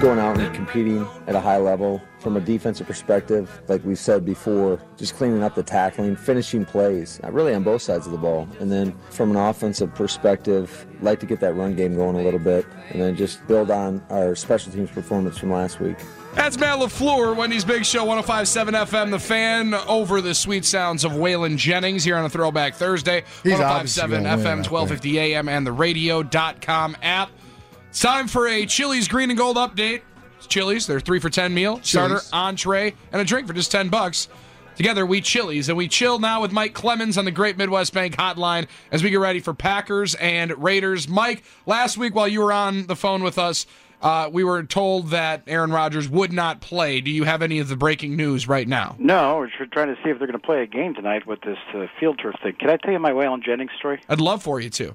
Going out and competing at a high level from a defensive perspective, like we said before, just cleaning up the tackling, finishing plays, really on both sides of the ball. And then from an offensive perspective, like to get that run game going a little bit, and then just build on our special teams performance from last week. That's Matt LaFleur, Wendy's Big Show, 1057 FM, the fan, over the sweet sounds of Waylon Jennings here on a Throwback Thursday. He's 1057 obviously gonna win, FM, 1250 AM, and the radio.com app. It's time for a Chili's Green and Gold update. It's Chili's, their three for 10 meal, starter, entree, and a drink for just 10 bucks. Together, we Chili's, and we chill now with Mike Clemens on the Great Midwest Bank Hotline as we get ready for Packers and Raiders. Mike, last week while you were on the phone with us, uh, we were told that Aaron Rodgers would not play. Do you have any of the breaking news right now? No, we're trying to see if they're going to play a game tonight with this uh, field turf thing. Can I tell you my Waylon Jennings story? I'd love for you to.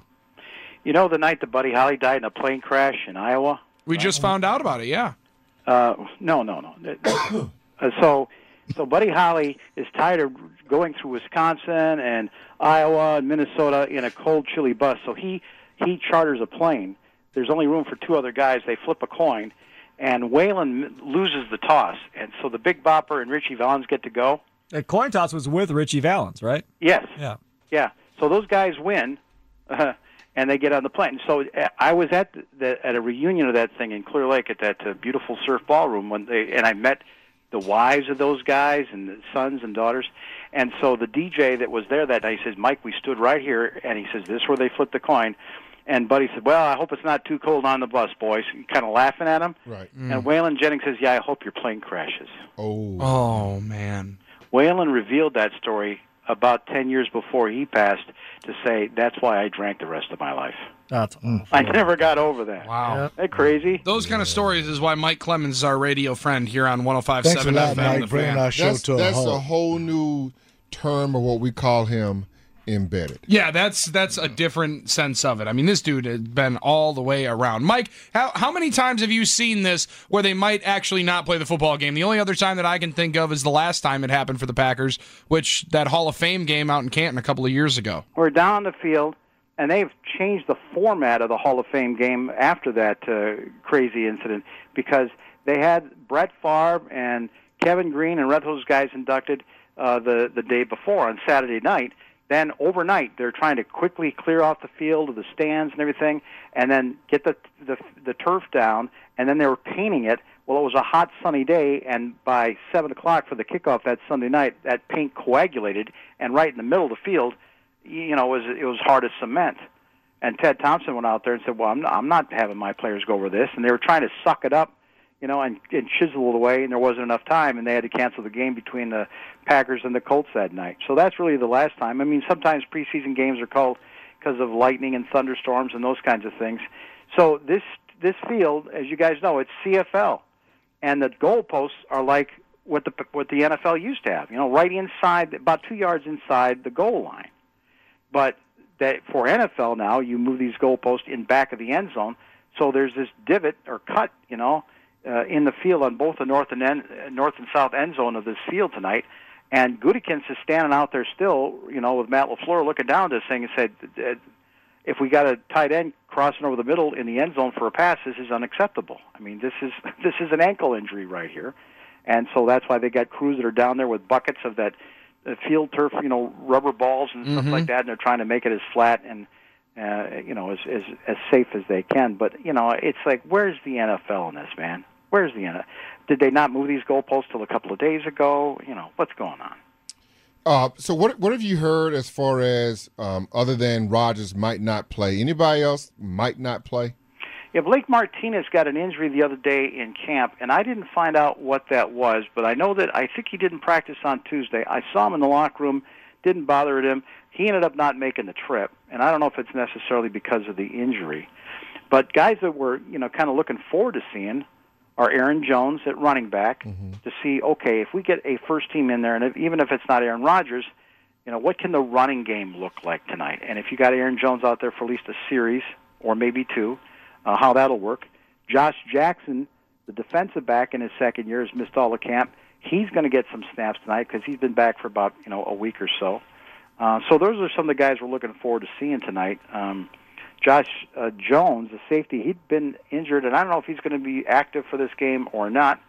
You know the night that Buddy Holly died in a plane crash in Iowa? We just found out about it, yeah. Uh, no, no, no. uh, so, so Buddy Holly is tired of going through Wisconsin and Iowa and Minnesota in a cold, chilly bus. So he he charters a plane. There's only room for two other guys. They flip a coin, and Waylon loses the toss, and so the Big Bopper and Ritchie Valens get to go. The coin toss was with Ritchie Valens, right? Yes. Yeah. Yeah. So those guys win, uh, and they get on the plane. So I was at the, at a reunion of that thing in Clear Lake at that uh, beautiful surf ballroom when they and I met the wives of those guys and the sons and daughters. And so the DJ that was there that night says, "Mike, we stood right here," and he says, "This is where they flipped the coin." And Buddy said, "Well, I hope it's not too cold on the bus, boys." Kind of laughing at him. Right. And Waylon Jennings says, "Yeah, I hope your plane crashes." Oh. Oh, man. Waylon revealed that story about 10 years before he passed to say, that's why I drank the rest of my life. That's mm, I never got over that. Wow. Isn't that crazy? Those kind of stories is why Mike Clemens is our radio friend here on Thanks 1057 a lot, oh FM. Mike, the bringing our show That's, to a that's halt. a whole new term of what we call him embedded. Yeah, that's that's a different sense of it. I mean, this dude has been all the way around. Mike, how how many times have you seen this where they might actually not play the football game? The only other time that I can think of is the last time it happened for the Packers, which that Hall of Fame game out in Canton a couple of years ago. We're down on the field, and they've changed the format of the Hall of Fame game after that uh, crazy incident because they had Brett Favre and Kevin Greene and Red those guys inducted uh, the the day before on Saturday night. Then overnight, they're trying to quickly clear off the field of the stands and everything, and then get the the, the turf down. And then they were painting it. Well, it was a hot, sunny day, and by seven o'clock for the kickoff that Sunday night, that paint coagulated, and right in the middle of the field, you know, it was it was hard as cement. And Ted Thompson went out there and said, "Well, I'm not, I'm not having my players go over this." And they were trying to suck it up, you know, and, and chisel away, and there wasn't enough time, and they had to cancel the game between the Packers and the Colts that night. So that's really the last time. I mean, sometimes preseason games are called because of lightning and thunderstorms and those kinds of things. So this this field, as you guys know, it's CFL, and the goalposts are like what the what the NFL used to have. You know, right inside, about two yards inside the goal line. But that for NFL now, you move these goalposts in back of the end zone, so there's this divot or cut, you know, uh, in the field on both the north and end, north and south end zone of this field tonight. And Gutekunst is standing out there still, you know, with Matt Lafleur looking down to this thing and said, "If we got a tight end crossing over the middle in the end zone for a pass, this is unacceptable. I mean, this is this is an ankle injury right here." And so that's why they got crews that are down there with buckets of that uh, field turf, you know, rubber balls and stuff Mhm. like that, and they're trying to make it as flat and uh, you know as, as as safe as they can. But you know, it's like, where's the NFL in this, man? Where's the NFL? Did they not move these goalposts till a couple of days ago? You know, what's going on? Uh, so what what have you heard as far as um, other than Rodgers might not play? Anybody else might not play? Yeah, Blake Martinez got an injury the other day in camp, and I didn't find out what that was, but I know that I think he didn't practice on Tuesday. I saw him in the locker room, didn't bother him. He ended up not making the trip, and I don't know if it's necessarily because of the injury. But guys that were, you know, kind of looking forward to seeing are Aaron Jones at running back to see, okay, if we get a first team in there, and if, even if it's not Aaron Rodgers, you know, what can the running game look like tonight? And if you got Aaron Jones out there for at least a series or maybe two, uh, how that'll work. Josh Jackson The defensive back in his second year has missed all the camp. He's going to get some snaps tonight because he's been back for about you know a week or so. Uh, so those are some of the guys we're looking forward to seeing tonight. Um, Josh uh, Jones, the safety, he'd been injured, and I don't know if he's going to be active for this game or not.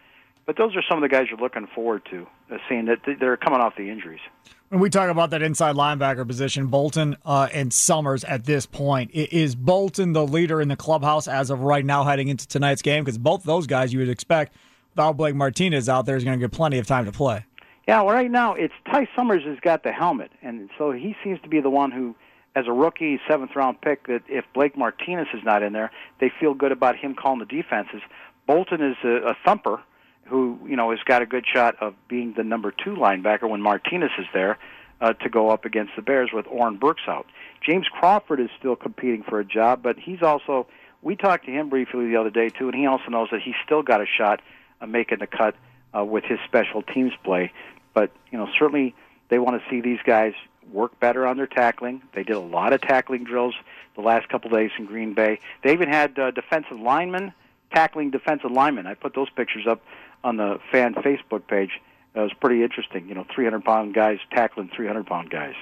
But those are some of the guys you're looking forward to, uh, seeing that they're coming off the injuries. When we talk about that inside linebacker position, Bolton uh, and Summers at this point, is Bolton the leader in the clubhouse as of right now heading into tonight's game? Because both those guys you would expect, without Blake Martinez out there, is going to get plenty of time to play. Yeah, well, right now it's Ty Summers has got the helmet, and so he seems to be the one who, as a rookie, seventh round pick, that if Blake Martinez is not in there, they feel good about him calling the defenses. Bolton is a, a thumper who you know has got a good shot of being the number two linebacker when Martinez is there uh, to go up against the Bears with Oren Burks out. James Crawford is still competing for a job, but he's also. We talked to him briefly the other day too, and he also knows that he's still got a shot of making the cut uh, with his special teams play. But you know, certainly they want to see these guys work better on their tackling. They did a lot of tackling drills the last couple days in Green Bay. They even had uh, defensive linemen tackling defensive linemen. I put those pictures up on the fan Facebook page. It was pretty interesting. You know, 300 pound guys tackling 300 pound guys.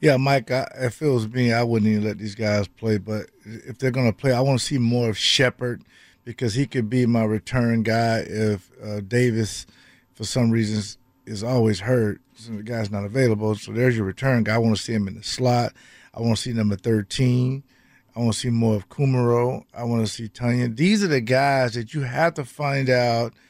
Yeah, Mike, I, if it was me, I wouldn't even let these guys play. But if they're going to play, I want to see more of Shepherd because he could be my return guy if uh, Davis, for some reasons, is always hurt. So the guy's not available. So there's your return guy. I want to see him in the slot. I want to see number 13. I want to see more of Kumerow. I want to see Tanya. These are the guys that you have to find out –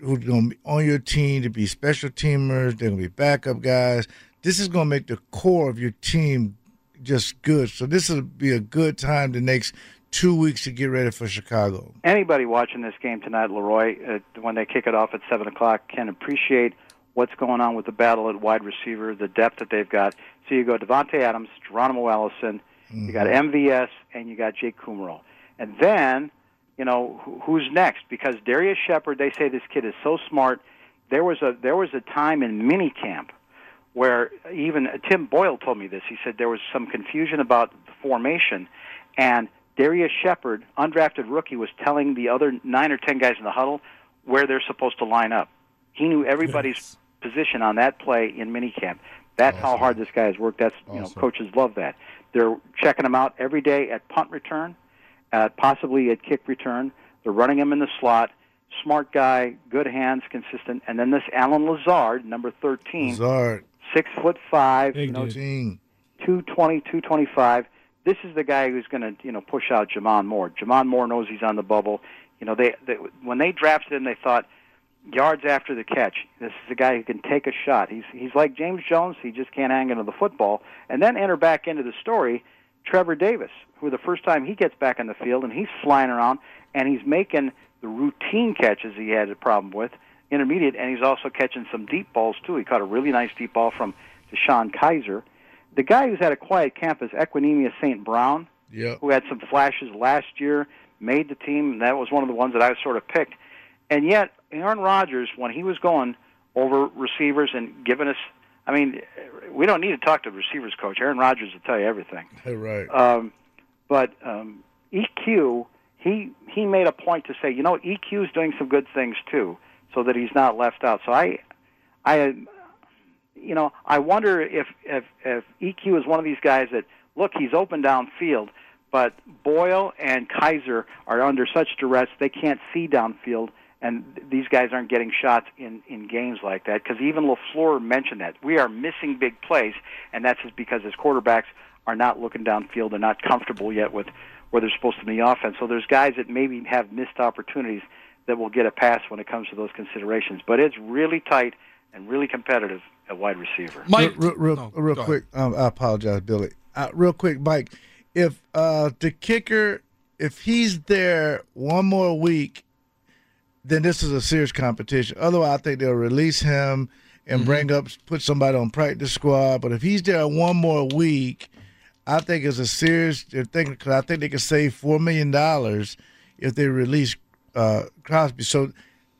who's going to be on your team to be special teamers. They're going to be backup guys. This is going to make the core of your team just good. So this will be a good time the next two weeks to get ready for Chicago. Anybody watching this game tonight, Leroy, uh, when they kick it off at seven o'clock, can appreciate what's going on with the battle at wide receiver, the depth that they've got. So you go Davante Adams, Geronimo Allison, mm-hmm. you got MVS, and you got Jake Kumerow. And then you know, who's next? Because Darrius Shepherd, they say this kid is so smart. There was a there was a time in minicamp where even Tim Boyle told me this. He said there was some confusion about the formation, and Darrius Shepherd, undrafted rookie, was telling the other nine or ten guys in the huddle where they're supposed to line up. He knew everybody's yes. position on that play in minicamp. That's awesome. how hard this guy has worked. That's you know, coaches love that. They're checking him out every day at punt return at possibly at kick return. They're running him in the slot. Smart guy, good hands, consistent. And then this Allen Lazard, number 13. Lazard. Six foot five, Big you know, team. 220, 225. This is the guy who's going to, you know, push out J'Mon Moore. J'Mon Moore knows he's on the bubble. You know, they, they when they drafted him, they thought yards after the catch. This is a guy who can take a shot. He's he's like James Jones. He just can't hang into the football. And then enter back into the story Trevor Davis, who the first time he gets back in the field and he's flying around and he's making the routine catches he had a problem with, intermediate, and he's also catching some deep balls too. He caught a really nice deep ball from DeShone Kizer. The guy who's had a quiet camp is Equanimeous St. Brown, who had some flashes last year, made the team, and that was one of the ones that I sort of picked. And yet, Aaron Rodgers, when he was going over receivers and giving us I mean, we don't need to talk to the receivers coach. Aaron Rodgers will tell you everything. right. Um, but um, EQ, he he made a point to say, you know, EQ is doing some good things too, so that he's not left out. So I, I, you know, I wonder if if if EQ is one of these guys that look, he's open downfield, but Boyle and Kizer are under such duress they can't see downfield and these guys aren't getting shots in in games like that because even Lafleur mentioned that we are missing big plays, and that's just because his quarterbacks are not looking downfield. They're not comfortable yet with where they're supposed to be in the offense. So there's guys that maybe have missed opportunities that will get a pass when it comes to those considerations. But it's really tight and really competitive at wide receiver. Mike, real, real, real, real quick, um, I apologize, Billy. Uh, real quick, Mike, if uh, the kicker, if he's there one more week then this is a serious competition. Otherwise, I think they'll release him and mm-hmm. bring up, put somebody on practice squad. But if he's there one more week, I think it's a serious. They're thinking because I think they could save four million dollars if they release uh, Crosby. So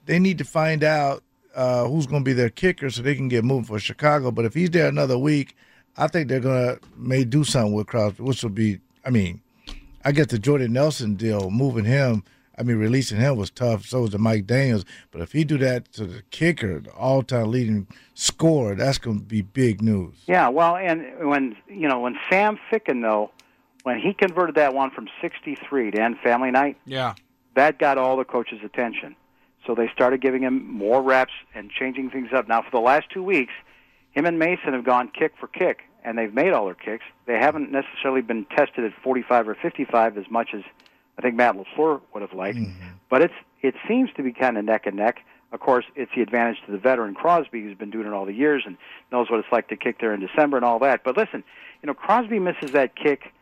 they need to find out uh, who's going to be their kicker so they can get moving for Chicago. But if he's there another week, I think they're going to may do something with Crosby, which will be. I mean, I guess the Jordan Nelson deal, moving him I mean, releasing him was tough. So was the Mike Daniels. But if he do that to the kicker, the all-time leading scorer, that's going to be big news. Yeah, well, and when you know when Sam Ficken though, when he converted that one from 63 to end family night, Yeah. that got all the coaches' attention. So they started giving him more reps and changing things up. Now, for the last two weeks, him and Mason have gone kick for kick, and they've made all their kicks. They haven't necessarily been tested at 45 or 55 as much as I think Matt LaFleur would have liked. Mm-hmm. But it's it seems to be kind of neck and neck. Of course, it's the advantage to the veteran Crosby, who's been doing it all the years and knows what it's like to kick there in December and all that. But listen, you know, Crosby misses that kick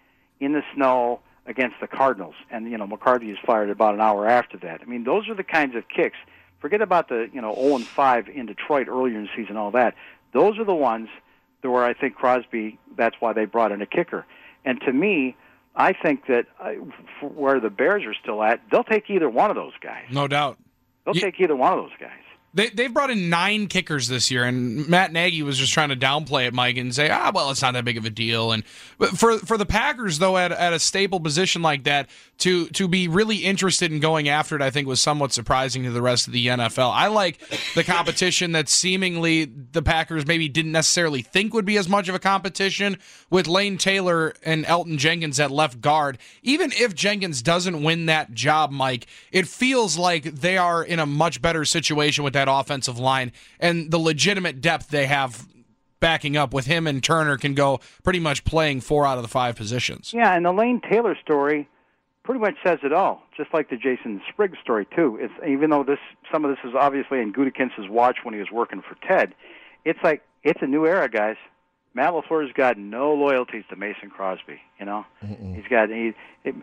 in the snow against the Cardinals, and you know McCarthy is fired about an hour after that. I mean, those are the kinds of kicks. Forget about the you know 0 and 5 in Detroit earlier in the season, all that. Those are the ones that where I think Crosby. That's why they brought in a kicker. And to me, I think that uh, where the Bears are still at, they'll take either one of those guys. No doubt. They'll take either one of those guys. They, they've brought in nine kickers this year, and Matt Nagy was just trying to downplay it, Mike, and say, ah, well, it's not that big of a deal. And for for the Packers, though, at, at a stable position like that, to to be really interested in going after it, I think was somewhat surprising to the rest of the NFL. I like the competition that seemingly the Packers maybe didn't necessarily think would be as much of a competition with Lane Taylor and Elgton Jenkins at left guard. Even if Jenkins doesn't win that job, Mike, it feels like they are in a much better situation with that offensive line and the legitimate depth they have backing up with him and Turner can go pretty much playing four out of the five positions. Yeah, and the Lane Taylor story pretty much says it all. Just like the Jason Spriggs story too. It's even though this some of this is obviously in Gutekunst's watch when he was working for Ted. It's like it's a new era, guys. Matt Lafleur's got no loyalties to Mason Crosby. You know, he's got he,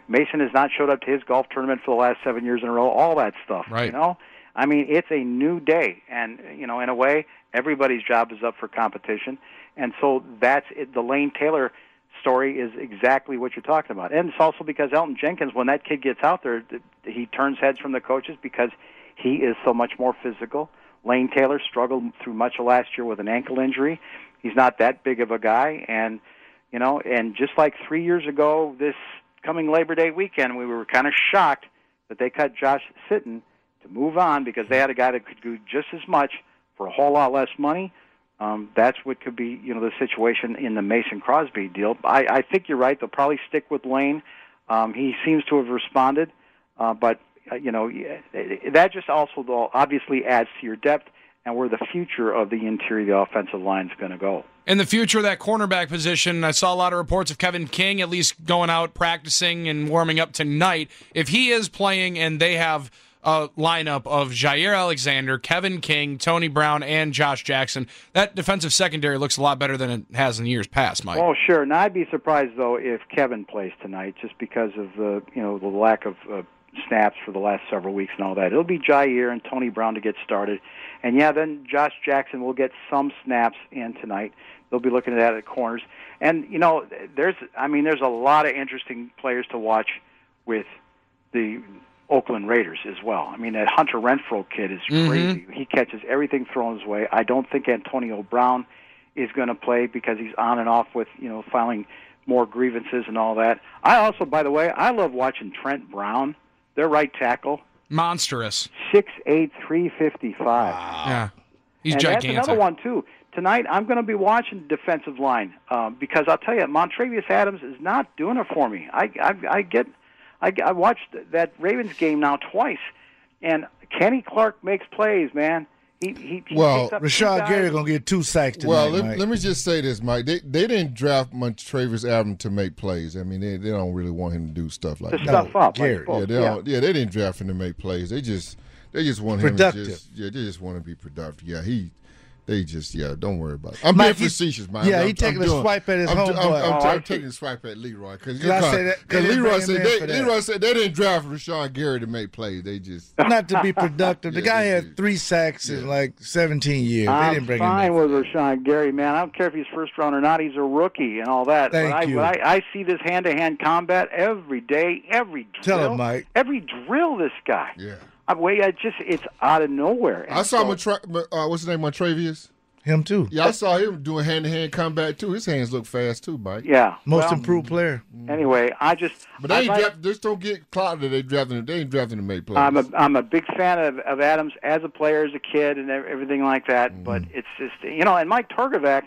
Mason has not showed up to his golf tournament for the last seven years in a row. All that stuff. Right. You know, I mean, it's a new day, and you know, in a way, everybody's job is up for competition, and so that's it. the Lane Taylor story is exactly what you're talking about, and it's also because Elgton Jenkins, when that kid gets out there, he turns heads from the coaches because he is so much more physical. Lane Taylor struggled through much of last year with an ankle injury. He's not that big of a guy, and you know, and just like three years ago, this coming Labor Day weekend, we were kind of shocked that they cut Josh Sitton to move on because they had a guy that could do just as much for a whole lot less money. Um, that's what could be, you know, the situation in the Mason Crosby deal. I, I think you're right. They'll probably stick with Lane. Um, he seems to have responded, uh, but uh, you know that just also though obviously adds to your depth and where the future of the interior of the offensive line is going to go. In the future of that cornerback position, I saw a lot of reports of Kevin King at least going out practicing and warming up tonight. If he is playing and they have a lineup of Jaire Alexander, Kevin King, Tony Brown, and Josh Jackson, that defensive secondary looks a lot better than it has in years past, Mike. Oh, sure. Now, I'd be surprised though if Kevin plays tonight, just because of the you know the lack of uh, snaps for the last several weeks and all that. It'll be Jaire and Tony Brown to get started, and yeah, then Josh Jackson will get some snaps in tonight. They'll be looking at that at corners, and you know, there's I mean, there's a lot of interesting players to watch with the Oakland Raiders as well. I mean, that Hunter Renfrow kid is crazy. He catches everything thrown his way. I don't think Antonio Brown is going to play because he's on and off with you know filing more grievances and all that. I also, by the way, I love watching Trent Brown, their right tackle, Monstrous. six eight three fifty five. Yeah. He's and gigantic. that's another one too. Tonight, I'm going to be watching the defensive line um, because I'll tell you, Montravius Adams is not doing it for me. I I, I get, I, I watched that Ravens game now twice, and Kenny Clark makes plays, man. He he. he Well, picks up two Rashad. Gary gonna get two sacks tonight. Well, let, Mike. let me just say this, Mike. They they didn't draft Montravius Adams to make plays. I mean, they, they don't really want him to do stuff like to that. stuff up. Gary. Like Yeah, they to. don't. Yeah, they didn't draft him to make plays. They just they just want him Productive. to just yeah they just want to be productive. Yeah, he. They just yeah, don't worry about it. I'm Mike, being facetious, man. yeah, I'm, he taking I'm a doing- swipe at his I'm, I'm, homeboy. I'm, Oh, I'm I see. taking a swipe at Leroy because Did I say that? They didn't Leroy said they. Leroy said they didn't draft Rashan Gary to make plays. They just not to be productive. The guy had did. three sacks in like 17 years. they I'm didn't bring him fine in. with Rashan Gary, man. I don't care if he's first round or not. He's a rookie and all that. Thank but I, you. but I, I see this hand to hand combat every day, every drill. Tell him, Mike. Every drill, this guy. yeah. I, wait, I just it's out of nowhere. And I saw so- Montra- uh, what's his name, Montravius. Him too. Yeah, I saw him doing hand to hand combat too. His hands look fast too, Mike. Yeah. Most well, improved player. Anyway, I just. But they ain't like- draft, just don't get clouded. They drafting. They ain't drafting to make plays. I'm a I'm a big fan of, of Adams as a player, as a kid, and everything like that. Mm-hmm. But it's just you know, and Mike Trgovac,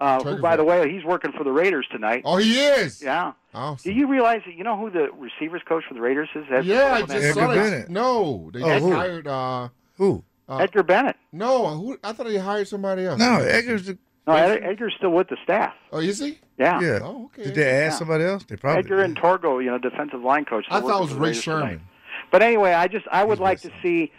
uh, who by the way, he's working for the Raiders tonight. oh, he is. Yeah. Awesome. Do you realize that you know who the receivers coach for the Raiders is? That's yeah, I just Edgar saw that. Bennett. No, they Oh, just who? hired. Uh, Who? Edgar Bennett. no, who, I thought they hired somebody else. No, Edgar's the. No, Ed, Edgar's still with the staff. Oh, is he? Yeah. Yeah. Oh, okay. Did they ask Yeah. somebody else? They probably. Edgar and Torgo, you know, defensive line coach. I thought it was for Ray Raiders tonight. Sherman. But anyway, I just I would He's like to Ray see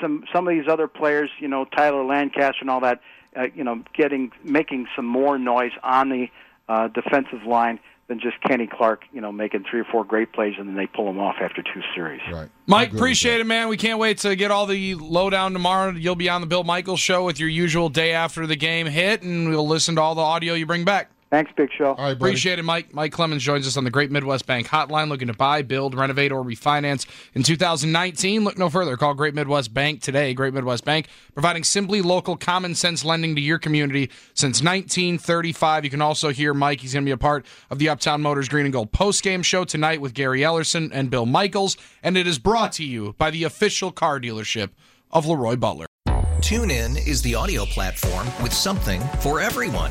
some some of these other players, you know, Tyler Lancaster and all that, uh, you know, getting making some more noise on the uh, defensive line than just Kenny Clark, you know, making three or four great plays and then they pull him off after two series. Right. Mike, I'm good with appreciate it, man. We can't wait to get all the lowdown tomorrow. You'll be on the Bill Michaels show with your usual day after the game hit, and we'll listen to all the audio you bring back. Thanks, Big Show. All right, buddy. Appreciate it, Mike. Mike Clemens joins us on the Great Midwest Bank Hotline, looking to buy, build, renovate, or refinance in 2019. Look no further. Call Great Midwest Bank today. Great Midwest Bank, providing simply local, common sense lending to your community since 1935. You can also hear Mike. He's going to be a part of the Uptown Motors Green and Gold post game show tonight with Gary Ellerson and Bill Michaels, and it is brought to you by the official car dealership of Leroy Butler. Tune in is the audio platform with something for everyone.